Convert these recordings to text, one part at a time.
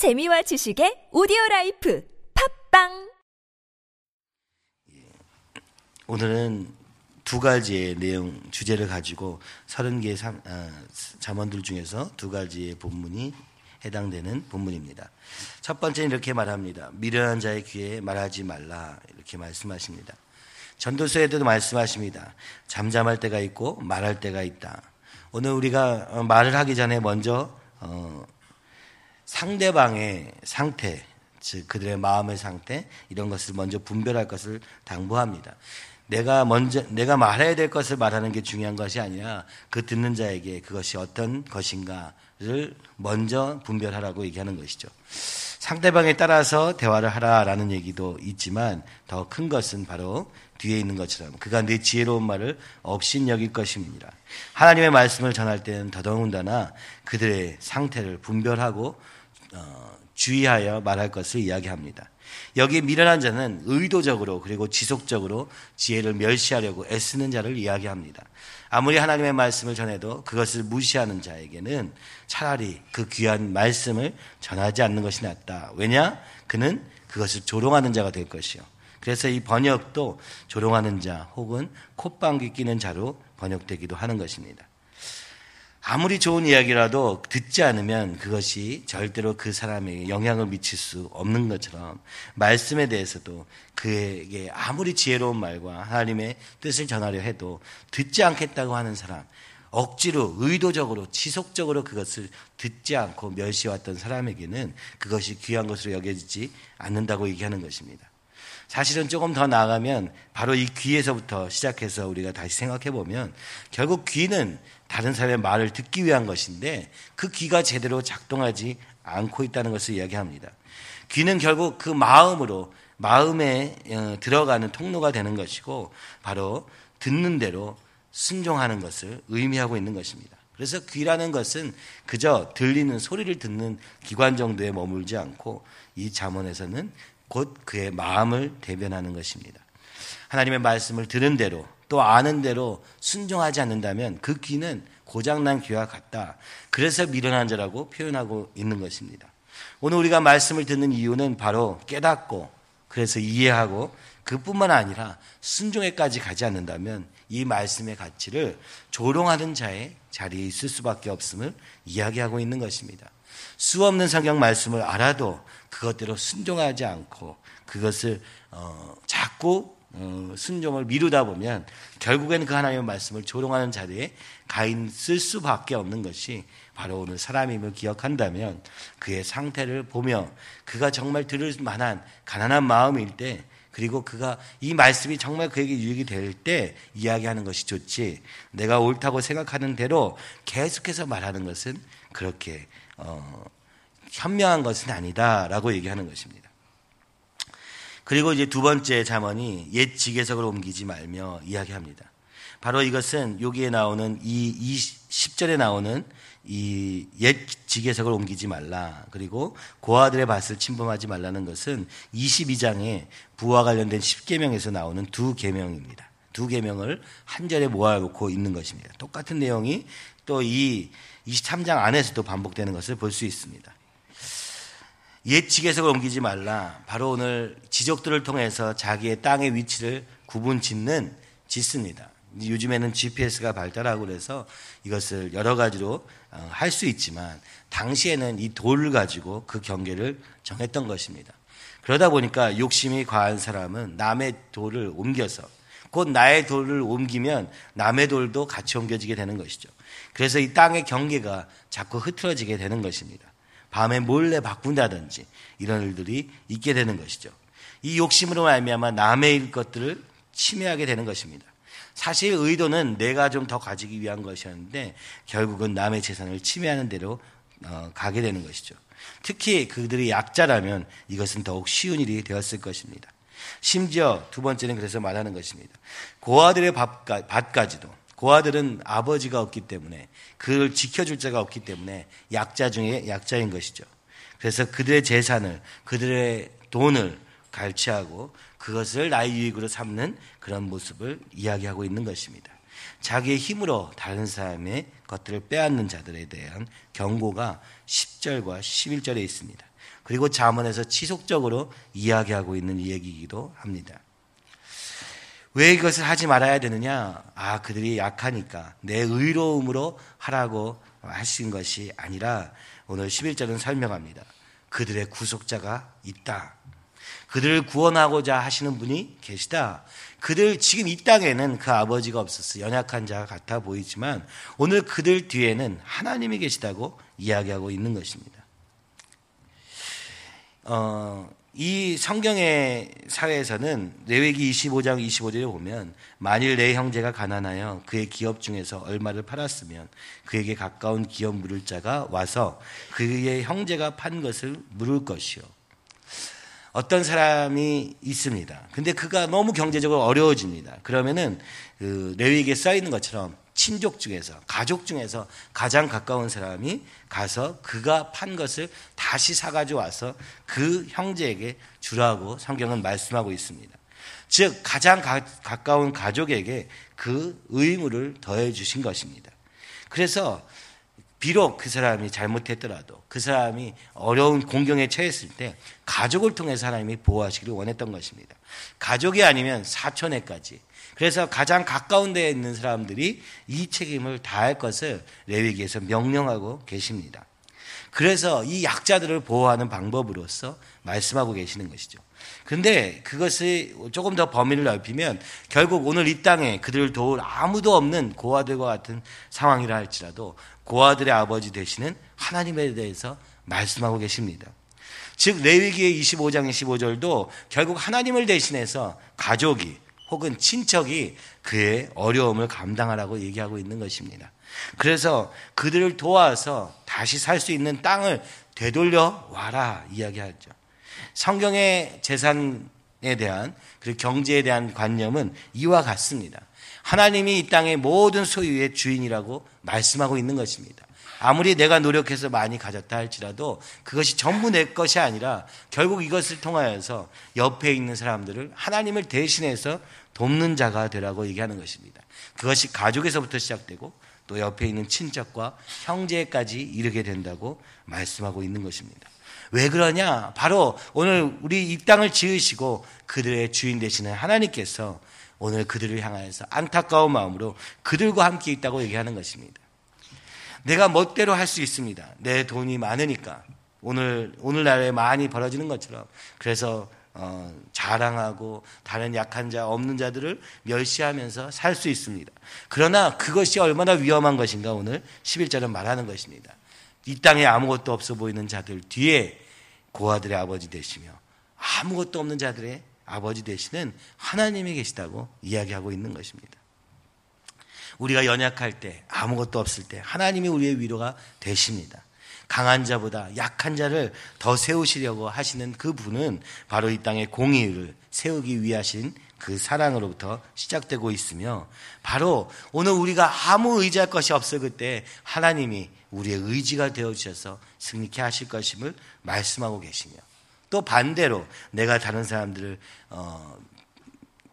재미와 지식의 오디오 life 팟빵 오늘은 두 가지의 내용 주제를 가지고 30개의 삼- 아, 잠언들 중에서 두 가지의 본문이 해당되는 본문입니다. 첫 번째는 이렇게 말합니다. 미련한 자의 귀에 말하지 말라 이렇게 말씀하십니다. 전도서에도 말씀하십니다. 잠잠할 때가 있고 말할 때가 있다. 오늘 우리가 어, 말을 하기 전에 먼저 어, 상대방의 상태, 즉 그들의 마음의 상태 이런 것을 먼저 분별할 것을 당부합니다. 내가 먼저 내가 말해야 될 것을 말하는 게 중요한 것이 아니라 그 듣는 자에게 그것이 어떤 것인가를 먼저 분별하라고 얘기하는 것이죠. 상대방에 따라서 대화를 하라라는 얘기도 있지만 더 큰 것은 바로 뒤에 있는 것처럼 그가 내 지혜로운 말을 없인 여길 것입니다. 하나님의 말씀을 전할 때는 더더군다나 그들의 상태를 분별하고 어, 주의하여 말할 것을 이야기합니다. 여기 미련한 자는 의도적으로 그리고 지속적으로 지혜를 멸시하려고 애쓰는 자를 이야기합니다. 아무리 하나님의 말씀을 전해도 그것을 무시하는 자에게는 차라리 그 귀한 말씀을 전하지 않는 것이 낫다. 왜냐? 그는 그것을 조롱하는 자가 될 것이요. 그래서 이 번역도 조롱하는 자 혹은 콧방귀 끼는 자로 번역되기도 하는 것입니다. 아무리 좋은 이야기라도 듣지 않으면 그것이 절대로 그 사람에게 영향을 미칠 수 없는 것처럼 말씀에 대해서도 그에게 아무리 지혜로운 말과 하나님의 뜻을 전하려 해도 듣지 않겠다고 하는 사람, 억지로 의도적으로 지속적으로 그것을 듣지 않고 멸시해왔던 사람에게는 그것이 귀한 것으로 여겨지지 않는다고 얘기하는 것입니다. 사실은 조금 더 나아가면 바로 이 귀에서부터 시작해서 우리가 다시 생각해 보면 결국 귀는 다른 사람의 말을 듣기 위한 것인데 그 귀가 제대로 작동하지 않고 있다는 것을 이야기합니다. 귀는 결국 그 마음으로 마음에 어, 들어가는 통로가 되는 것이고 바로 듣는 대로 순종하는 것을 의미하고 있는 것입니다. 그래서 귀라는 것은 그저 들리는 소리를 듣는 기관 정도에 머물지 않고 이 잠언에서는 곧 그의 마음을 대변하는 것입니다. 하나님의 말씀을 들은 대로 또 아는 대로 순종하지 않는다면 그 귀는 고장난 귀와 같다. 그래서 미련한 자라고 표현하고 있는 것입니다. 오늘 우리가 말씀을 듣는 이유는 바로 깨닫고 그래서 이해하고 그뿐만 아니라 순종에까지 가지 않는다면 이 말씀의 가치를 조롱하는 자의 자리에 있을 수밖에 없음을 이야기하고 있는 것입니다. 수 없는 성경 말씀을 알아도 그것대로 순종하지 않고 그것을 어, 자꾸 어, 순종을 미루다 보면 결국에는 그 하나님의 말씀을 조롱하는 자리에 가 있을 수밖에 없는 것이 바로 오늘 사람임을 기억한다면 그의 상태를 보며 그가 정말 들을 만한 가난한 마음일 때 그리고 그가 이 말씀이 정말 그에게 유익이 될 때 이야기하는 것이 좋지 내가 옳다고 생각하는 대로 계속해서 말하는 것은 그렇게 어, 현명한 것은 아니다라고 얘기하는 것입니다. 그리고 이제 두 번째 잠언이 옛 지계석을 옮기지 말며 이야기합니다. 바로 이것은 여기에 나오는 이, 이 10절에 나오는 이 옛 지계석을 옮기지 말라. 그리고 고아들의 밭을 침범하지 말라는 것은 22장에 부와 관련된 10계명에서 나오는 두 계명입니다. 두 계명을 한 절에 모아놓고 있는 것입니다. 똑같은 내용이 또 이 23장 안에서도 반복되는 것을 볼 수 있습니다. 옛 지계석을 옮기지 말라. 바로 오늘 지적들을 통해서 자기의 땅의 위치를 구분 짓는 짓습니다. 요즘에는 GPS가 발달하고 그래서 이것을 여러 가지로 어, 할수 있지만 당시에는 이 돌을 가지고 그 경계를 정했던 것입니다. 그러다 보니까 욕심이 과한 사람은 남의 돌을 옮겨서 곧 나의 돌을 옮기면 남의 돌도 같이 옮겨지게 되는 것이죠. 그래서 이 땅의 경계가 자꾸 흐트러지게 되는 것입니다. 밤에 몰래 바꾼다든지 이런 일들이 있게 되는 것이죠. 이 욕심으로 말미암아 남의 일 것들을 침해하게 되는 것입니다. 사실 의도는 내가 좀 더 가지기 위한 것이었는데 결국은 남의 재산을 침해하는 대로 어, 가게 되는 것이죠. 특히 그들이 약자라면 이것은 더욱 쉬운 일이 되었을 것입니다. 심지어 두 번째는 그래서 말하는 것입니다. 고아들의 밭까지도 고아들은 아버지가 없기 때문에 그를 지켜줄 자가 없기 때문에 약자 중에 약자인 것이죠. 그래서 그들의 재산을 그들의 돈을 갈취하고 그것을 나의 유익으로 삼는 그런 모습을 이야기하고 있는 것입니다. 자기의 힘으로 다른 사람의 것들을 빼앗는 자들에 대한 경고가 10절과 11절에 있습니다. 그리고 자문에서 지속적으로 이야기하고 있는 얘기이기도 합니다. 왜 이것을 하지 말아야 되느냐? 아, 그들이 약하니까 내 의로움으로 하라고 하신 것이 아니라 오늘 11절은 설명합니다. 그들의 구속자가 있다. 그들을 구원하고자 하시는 분이 계시다. 그들 지금 이 땅에는 그 아버지가 없었어. 연약한 자 같아 보이지만 오늘 그들 뒤에는 하나님이 계시다고 이야기하고 있는 것입니다. 어, 이 성경의 사회에서는 레위기 25장 25절에 보면 만일 내 형제가 가난하여 그의 기업 중에서 얼마를 팔았으면 그에게 가까운 기업 물을 자가 와서 그의 형제가 판 것을 물을 것이요. 어떤 사람이 있습니다. 근데 그가 너무 경제적으로 어려워집니다. 그러면은 그 레위기에 써 있는 것처럼 친족 중에서 가족 중에서 가장 가까운 사람이 가서 그가 판 것을 다시 사가지고 와서 그 형제에게 주라고 성경은 말씀하고 있습니다. 즉 가장 가, 가까운 가족에게 그 의무를 더해 주신 것입니다. 그래서 비록 그 사람이 잘못했더라도 그 사람이 어려운 공경에 처했을 때 가족을 통해서 하나님이 보호하시기를 원했던 것입니다. 가족이 아니면 사촌에까지. 그래서 가장 가까운 데에 있는 사람들이 이 책임을 다할 것을 레위기에서 명령하고 계십니다. 그래서 이 약자들을 보호하는 방법으로서 말씀하고 계시는 것이죠. 근데 그것을 조금 더 범위를 넓히면 결국 오늘 이 땅에 그들을 도울 아무도 없는 고아들과 같은 상황이라 할지라도 고아들의 아버지 되시는 하나님에 대해서 말씀하고 계십니다. 즉 레위기의 25장 25절도 결국 하나님을 대신해서 가족이 혹은 친척이 그의 어려움을 감당하라고 얘기하고 있는 것입니다. 그래서 그들을 도와서 다시 살 수 있는 땅을 되돌려 와라 이야기하죠. 성경의 재산에 대한 그리고 경제에 대한 관념은 이와 같습니다. 하나님이 이 땅의 모든 소유의 주인이라고 말씀하고 있는 것입니다. 아무리 내가 노력해서 많이 가졌다 할지라도 그것이 전부 내 것이 아니라 결국 이것을 통하여서 옆에 있는 사람들을 하나님을 대신해서 돕는 자가 되라고 얘기하는 것입니다. 그것이 가족에서부터 시작되고 또 옆에 있는 친척과 형제까지 이르게 된다고 말씀하고 있는 것입니다. 왜 그러냐? 바로 오늘 우리 이 땅을 지으시고 그들의 주인 되시는 하나님께서 오늘 그들을 향하여서 안타까운 마음으로 그들과 함께 있다고 얘기하는 것입니다. 내가 멋대로 할 수 있습니다. 내 돈이 많으니까. 오늘, 오늘날에 많이 벌어지는 것처럼. 그래서, 어, 자랑하고 다른 약한 자, 없는 자들을 멸시하면서 살 수 있습니다. 그러나 그것이 얼마나 위험한 것인가 오늘 11절은 말하는 것입니다. 이 땅에 아무것도 없어 보이는 자들 뒤에 고아들의 아버지 되시며 아무것도 없는 자들의 아버지 되시는 하나님이 계시다고 이야기하고 있는 것입니다. 우리가 연약할 때 아무것도 없을 때 하나님이 우리의 위로가 되십니다. 강한 자보다 약한 자를 더 세우시려고 하시는 그 분은 바로 이 땅의 공의를 세우기 위하신 그 사랑으로부터 시작되고 있으며 바로 오늘 우리가 아무 의지할 것이 없을 그때 하나님이 우리의 의지가 되어 주셔서 승리케 하실 것임을 말씀하고 계시며 또 반대로 내가 다른 사람들을 어,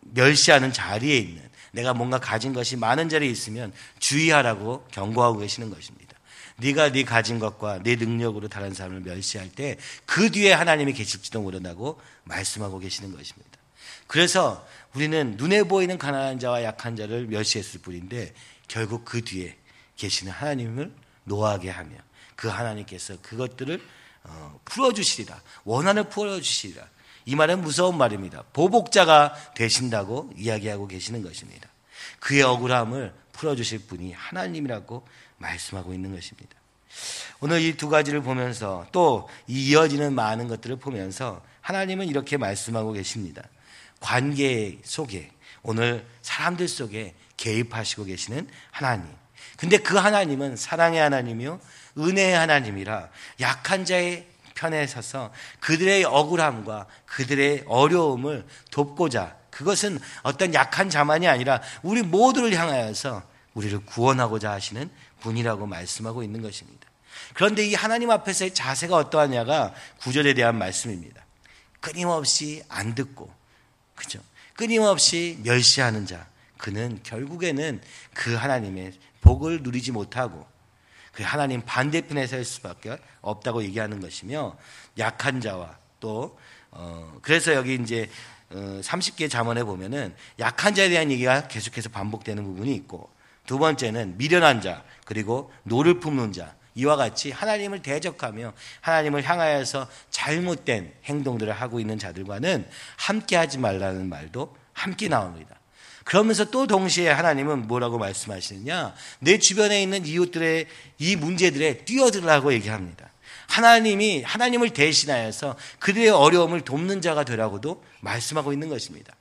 멸시하는 자리에 있는 내가 뭔가 가진 것이 많은 자리에 있으면 주의하라고 경고하고 계시는 것입니다. 네가 네 가진 것과 네 능력으로 다른 사람을 멸시할 때 그 뒤에 하나님이 계실지도 모른다고 말씀하고 계시는 것입니다. 그래서 우리는 눈에 보이는 가난한 자와 약한 자를 멸시했을 뿐인데 결국 그 뒤에 계시는 하나님을 노하게 하며 그 하나님께서 그것들을 어, 풀어주시리라 원한을 풀어주시리라 이 말은 무서운 말입니다. 보복자가 되신다고 이야기하고 계시는 것입니다. 그의 억울함을 풀어주실 분이 하나님이라고 말씀하고 있는 것입니다. 오늘 이 두 가지를 보면서 또 이어지는 많은 것들을 보면서 하나님은 이렇게 말씀하고 계십니다. 관계 속에 오늘 사람들 속에 개입하시고 계시는 하나님. 근데 그 하나님은 사랑의 하나님이요 은혜의 하나님이라 약한 자의 편에 서서 그들의 억울함과 그들의 어려움을 돕고자 그것은 어떤 약한 자만이 아니라 우리 모두를 향하여서 우리를 구원하고자 하시는 분이라고 말씀하고 있는 것입니다. 그런데 이 하나님 앞에서의 자세가 어떠하냐가 구절에 대한 말씀입니다. 끊임없이 안 듣고, 그죠? 끊임없이 멸시하는 자, 그는 결국에는 그 하나님의 복을 누리지 못하고 그 하나님 반대편에 설 수밖에 없다고 얘기하는 것이며 약한 자와 또 어, 그래서 여기 이제 어, 30개 잠언에 보면은 약한 자에 대한 얘기가 계속해서 반복되는 부분이 있고 두 번째는 미련한 자 그리고 노를 품는 자 이와 같이 하나님을 대적하며 하나님을 향하여서 잘못된 행동들을 하고 있는 자들과는 함께 하지 말라는 말도 함께 나옵니다. 그러면서 또 동시에 하나님은 뭐라고 말씀하시느냐? 내 주변에 있는 이웃들의 이 문제들에 뛰어들라고 얘기합니다. 하나님이 하나님을 대신하여서 그들의 어려움을 돕는 자가 되라고도 말씀하고 있는 것입니다.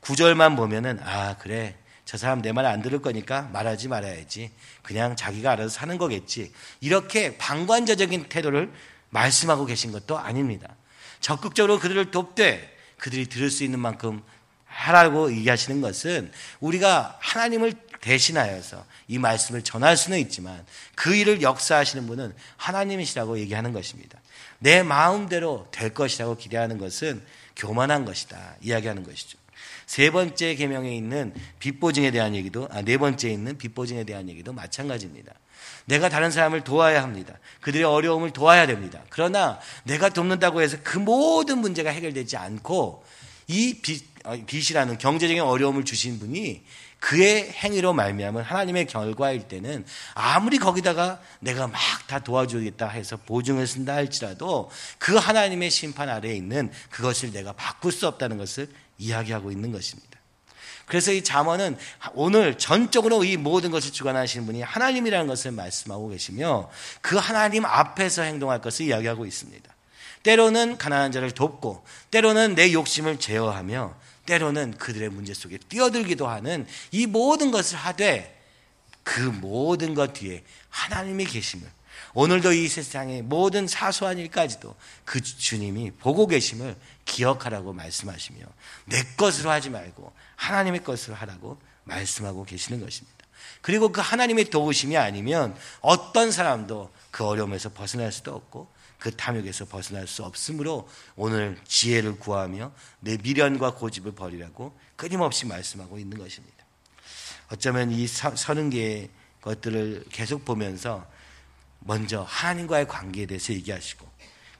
구절만 보면은 아 그래 저 사람 내 말 안 들을 거니까 말하지 말아야지 그냥 자기가 알아서 사는 거겠지 이렇게 방관자적인 태도를 말씀하고 계신 것도 아닙니다. 적극적으로 그들을 돕되 그들이 들을 수 있는 만큼 하라고 얘기하시는 것은 우리가 하나님을 대신하여서 이 말씀을 전할 수는 있지만 그 일을 역사하시는 분은 하나님이시라고 얘기하는 것입니다. 내 마음대로 될 것이라고 기대하는 것은 교만한 것이다. 이야기하는 것이죠. 세 번째 계명에 있는 빚보증에 대한 얘기도 아, 네 번째에 있는 빚보증에 대한 얘기도 마찬가지입니다. 내가 다른 사람을 도와야 합니다. 그들의 어려움을 도와야 됩니다. 그러나 내가 돕는다고 해서 그 모든 문제가 해결되지 않고 이 빚, 어, 빚이라는 경제적인 어려움을 주신 분이 그의 행위로 말미암은 하나님의 결과일 때는 아무리 거기다가 내가 막 다 도와주겠다 해서 보증을 쓴다 할지라도 그 하나님의 심판 아래에 있는 그것을 내가 바꿀 수 없다는 것을 이야기하고 있는 것입니다. 그래서 이 잠언은 오늘 전적으로 이 모든 것을 주관하시는 분이 하나님이라는 것을 말씀하고 계시며 그 하나님 앞에서 행동할 것을 이야기하고 있습니다. 때로는 가난한 자를 돕고 때로는 내 욕심을 제어하며 때로는 그들의 문제 속에 뛰어들기도 하는 이 모든 것을 하되 그 모든 것 뒤에 하나님이 계심을 오늘도 이 세상의 모든 사소한 일까지도 그 주님이 보고 계심을 기억하라고 말씀하시며 내 것으로 하지 말고 하나님의 것으로 하라고 말씀하고 계시는 것입니다. 그리고 그 하나님의 도우심이 아니면 어떤 사람도 그 어려움에서 벗어날 수도 없고 그 탐욕에서 벗어날 수 없으므로 오늘 지혜를 구하며 내 미련과 고집을 버리라고 끊임없이 말씀하고 있는 것입니다. 어쩌면 이 서른 개의 것들을 계속 보면서 먼저 하나님과의 관계에 대해서 얘기하시고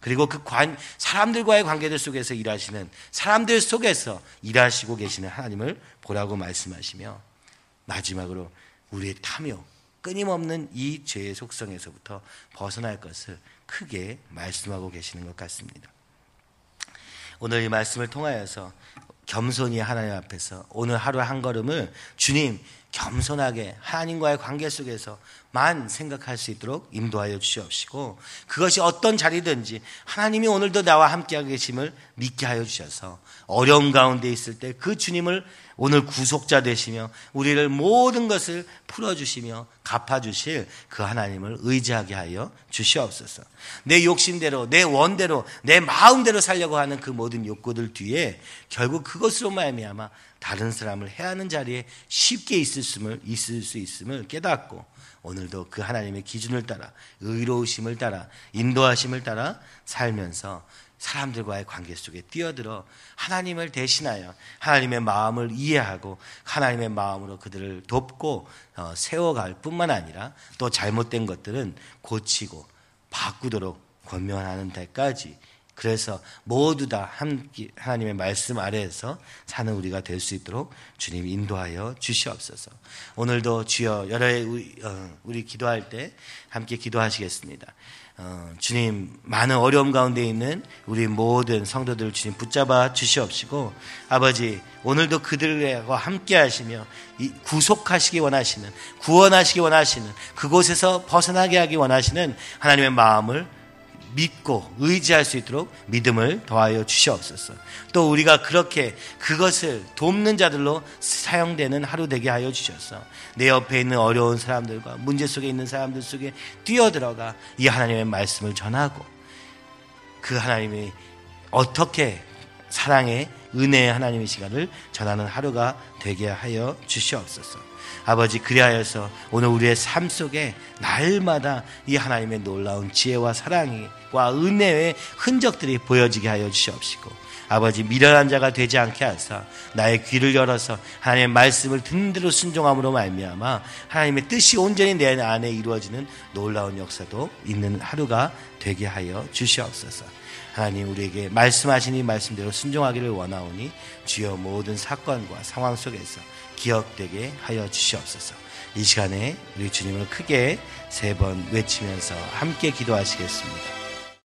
그리고 그 관, 사람들과의 관계들 속에서 일하시는 사람들 속에서 일하시고 계시는 하나님을 보라고 말씀하시며 마지막으로 우리의 탐욕, 끊임없는 이 죄의 속성에서부터 벗어날 것을 크게 말씀하고 계시는 것 같습니다. 오늘 이 말씀을 통하여서 겸손히 하나님 앞에서 오늘 하루 한 걸음을 주님 겸손하게 하나님과의 관계 속에서만 생각할 수 있도록 인도하여 주시옵시고 그것이 어떤 자리든지 하나님이 오늘도 나와 함께하고 계심을 믿게 하여 주셔서 어려움 가운데 있을 때 그 주님을 오늘 구속자 되시며 우리를 모든 것을 풀어주시며 갚아주실 그 하나님을 의지하게 하여 주시옵소서. 내 욕심대로, 내 원대로, 내 마음대로 살려고 하는 그 모든 욕구들 뒤에 결국 그것으로 말미암아 다른 사람을 해하는 자리에 쉽게 있을 수 있을 수 있음을 깨닫고 오늘도 그 하나님의 기준을 따라 의로우심을 따라 인도하심을 따라 살면서 사람들과의 관계 속에 뛰어들어 하나님을 대신하여 하나님의 마음을 이해하고 하나님의 마음으로 그들을 돕고 어, 세워갈 뿐만 아니라 또 잘못된 것들은 고치고 바꾸도록 권면하는 데까지 그래서 모두 다 함께 하나님의 말씀 아래에서 사는 우리가 될 수 있도록 주님 인도하여 주시옵소서. 오늘도 주여 여러 어, 우리 기도할 때 함께 기도하시겠습니다. 어, 주님 많은 어려움 가운데 있는 우리 모든 성도들 주님 붙잡아 주시옵시고 아버지 오늘도 그들과 함께 하시며 구속하시기 원하시는 구원하시기 원하시는 그곳에서 벗어나게 하기 원하시는 하나님의 마음을 믿고 의지할 수 있도록 믿음을 더하여 주시옵소서. 또 우리가 그렇게 그것을 돕는 자들로 사용되는 하루 되게 하여 주셔서 내 옆에 있는 어려운 사람들과 문제 속에 있는 사람들 속에 뛰어들어가 이 하나님의 말씀을 전하고 그 하나님이 어떻게 사랑의 은혜의 하나님의 시간을 전하는 하루가 되게 하여 주시옵소서. 아버지 그리하여서 오늘 우리의 삶 속에 날마다 이 하나님의 놀라운 지혜와 사랑과 은혜의 흔적들이 보여지게 하여 주시옵시고 아버지 미련한 자가 되지 않게 하사 나의 귀를 열어서 하나님의 말씀을 듣는 대로 순종함으로 말미암아 하나님의 뜻이 온전히 내 안에 이루어지는 놀라운 역사도 있는 하루가 되게 하여 주시옵소서. 하나님 우리에게 말씀하신 이 말씀대로 순종하기를 원하오니 주여 모든 사건과 상황 속에서 기억되게 하여 주시옵소서. 이 시간에 우리 주님을 크게 세 번 외치면서 함께 기도하시겠습니다.